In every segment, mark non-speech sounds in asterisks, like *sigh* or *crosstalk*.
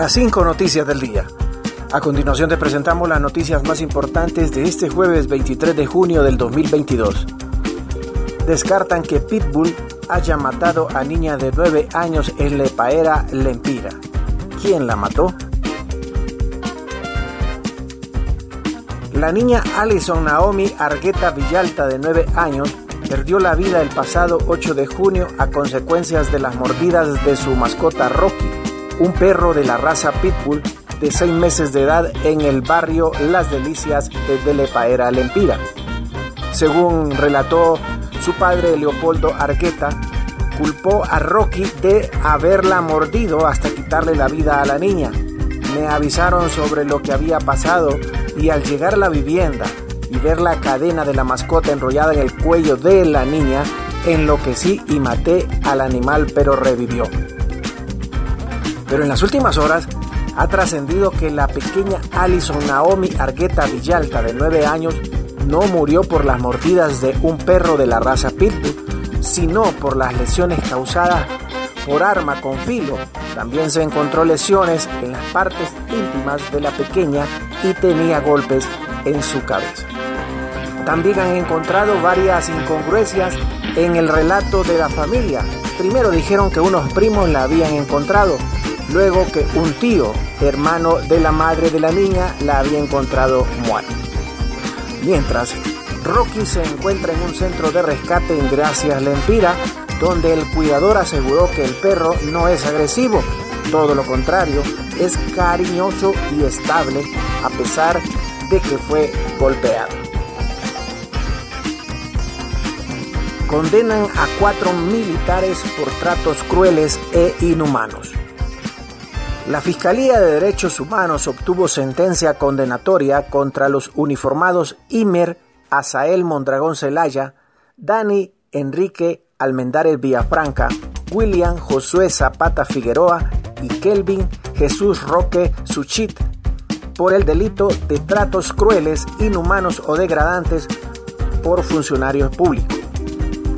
Las cinco noticias del día. A continuación te presentamos las noticias más importantes de este jueves 23 de junio del 2022. Descartan que Pitbull haya matado a niña de 9 años en Lepaera, Lempira. ¿Quién la mató? La niña Alison Naomi Argueta Villalta de 9 años perdió la vida el pasado 8 de junio a consecuencias de las mordidas de su mascota Rocky, un perro de la raza Pitbull de 6 meses de edad en el barrio Las Delicias de Lepaera, Lempira. Según relató su padre Leopoldo Arqueta, culpó a Rocky de haberla mordido hasta quitarle la vida a la niña. Me avisaron sobre lo que había pasado y al llegar a la vivienda y ver la cadena de la mascota enrollada en el cuello de la niña, enloquecí y maté al animal pero revivió. Pero en las últimas horas ha trascendido que la pequeña Alison Naomi Argueta Villalta de 9 años no murió por las mordidas de un perro de la raza Pitbull, sino por las lesiones causadas por arma con filo. También se encontró lesiones en las partes íntimas de la pequeña y tenía golpes en su cabeza. También han encontrado varias incongruencias en el relato de la familia. Primero dijeron que unos primos la habían encontrado, luego que un tío, hermano de la madre de la niña, la había encontrado muerta. Mientras, Rocky se encuentra en un centro de rescate en Gracias Lempira, donde el cuidador aseguró que el perro no es agresivo, todo lo contrario, es cariñoso y estable a pesar de que fue golpeado. Condenan a cuatro militares por tratos crueles e inhumanos. La Fiscalía de Derechos Humanos obtuvo sentencia condenatoria contra los uniformados Imer Asael Mondragón Celaya, Dani Enrique Almendares Villafranca, William Josué Zapata Figueroa y Kelvin Jesús Roque Suchit por el delito de tratos crueles, inhumanos o degradantes por funcionarios públicos.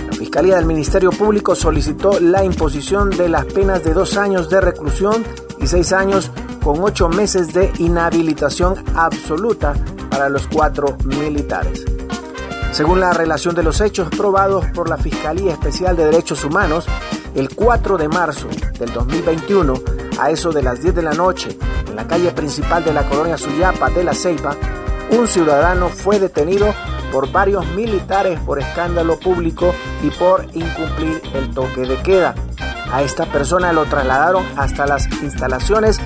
La Fiscalía del Ministerio Público solicitó la imposición de las penas de dos años de reclusión y seis años con ocho meses de inhabilitación absoluta para los cuatro militares. Según la relación de los hechos probados por la Fiscalía Especial de Derechos Humanos, el 4 de marzo del 2021, a eso de las 10 de la noche, en la calle principal de la colonia Suyapa de la Ceiba, un ciudadano fue detenido por varios militares por escándalo público y por incumplir el toque de queda. A esta persona lo trasladaron hasta las instalaciones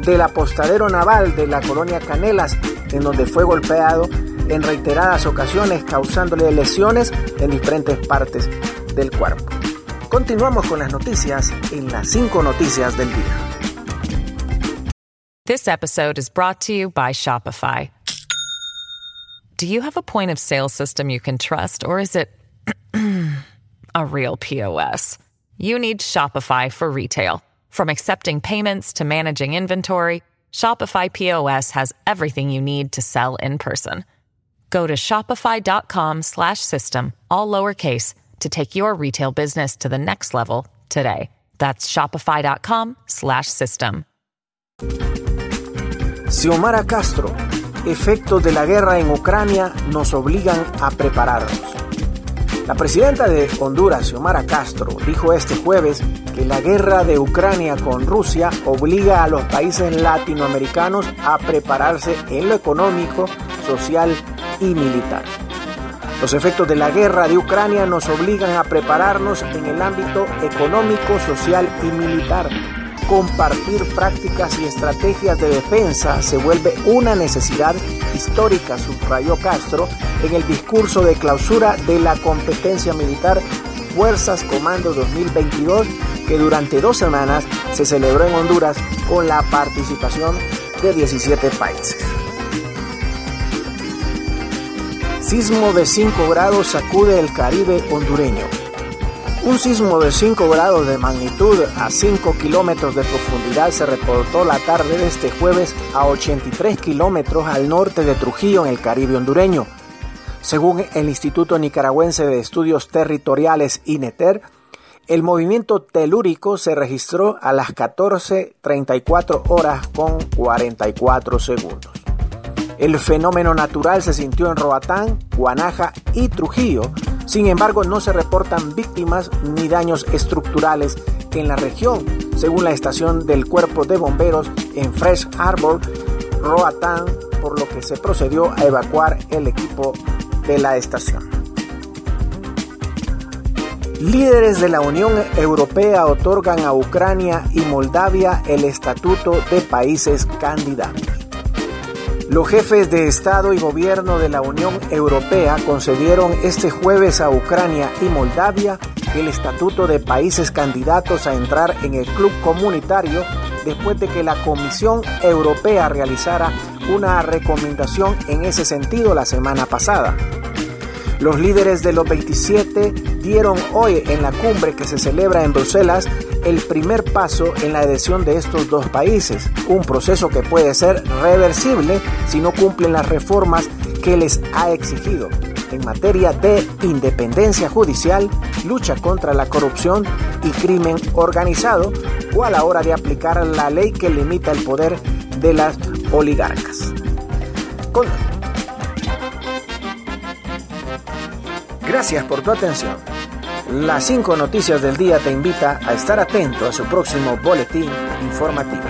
del apostadero naval de la colonia Canelas, en donde fue golpeado en reiteradas ocasiones, causándole lesiones en diferentes partes del cuerpo. Continuamos con las noticias en las 5 noticias del día. This episode is brought to you by Shopify. Do you have a point of sale system you can trust, or is it *clears throat* a real POS? You need Shopify for retail. From accepting payments to managing inventory, Shopify POS has everything you need to sell in person. Go to shopify.com slash system, all lowercase, to take your retail business to the next level today. That's shopify.com slash system. Xiomara Castro, efectos de la guerra en Ucrania nos obligan a prepararnos. La presidenta de Honduras, Xiomara Castro, dijo este jueves que la guerra de Ucrania con Rusia obliga a los países latinoamericanos a prepararse en lo económico, social y militar. Los efectos de la guerra de Ucrania nos obligan a prepararnos en el ámbito económico, social y militar. Compartir prácticas y estrategias de defensa se vuelve una necesidad histórica, subrayó Castro en el discurso de clausura de la competencia militar Fuerzas Comando 2022 que durante dos semanas se celebró en Honduras con la participación de 17 países. Sismo de 5 grados sacude el Caribe hondureño. Un sismo de 5 grados de magnitud a 5 kilómetros de profundidad se reportó la tarde de este jueves a 83 kilómetros al norte de Trujillo en el Caribe hondureño. Según el Instituto Nicaragüense de Estudios Territoriales INETER, el movimiento telúrico se registró a las 14.34 horas con 44 segundos. El fenómeno natural se sintió en Roatán, Guanaja y Trujillo, sin embargo no se reportan víctimas ni daños estructurales en la región, según la estación del Cuerpo de Bomberos en Fresh Harbor, Roatán, por lo que se procedió a evacuar el equipo de la estación. Líderes de la Unión Europea otorgan a Ucrania y Moldavia el estatuto de países candidatos. Los jefes de Estado y Gobierno de la Unión Europea concedieron este jueves a Ucrania y Moldavia el estatuto de países candidatos a entrar en el club comunitario después de que la Comisión Europea realizara una recomendación en ese sentido la semana pasada. Los líderes de los 27 dieron hoy en la cumbre que se celebra en Bruselas el primer paso en la adhesión de estos dos países, un proceso que puede ser reversible si no cumplen las reformas que les ha exigido en materia de independencia judicial, lucha contra la corrupción y crimen organizado o a la hora de aplicar la ley que limita el poder de las oligarcas. Gracias por tu atención. Las cinco noticias del día te invita a estar atento a su próximo boletín informativo.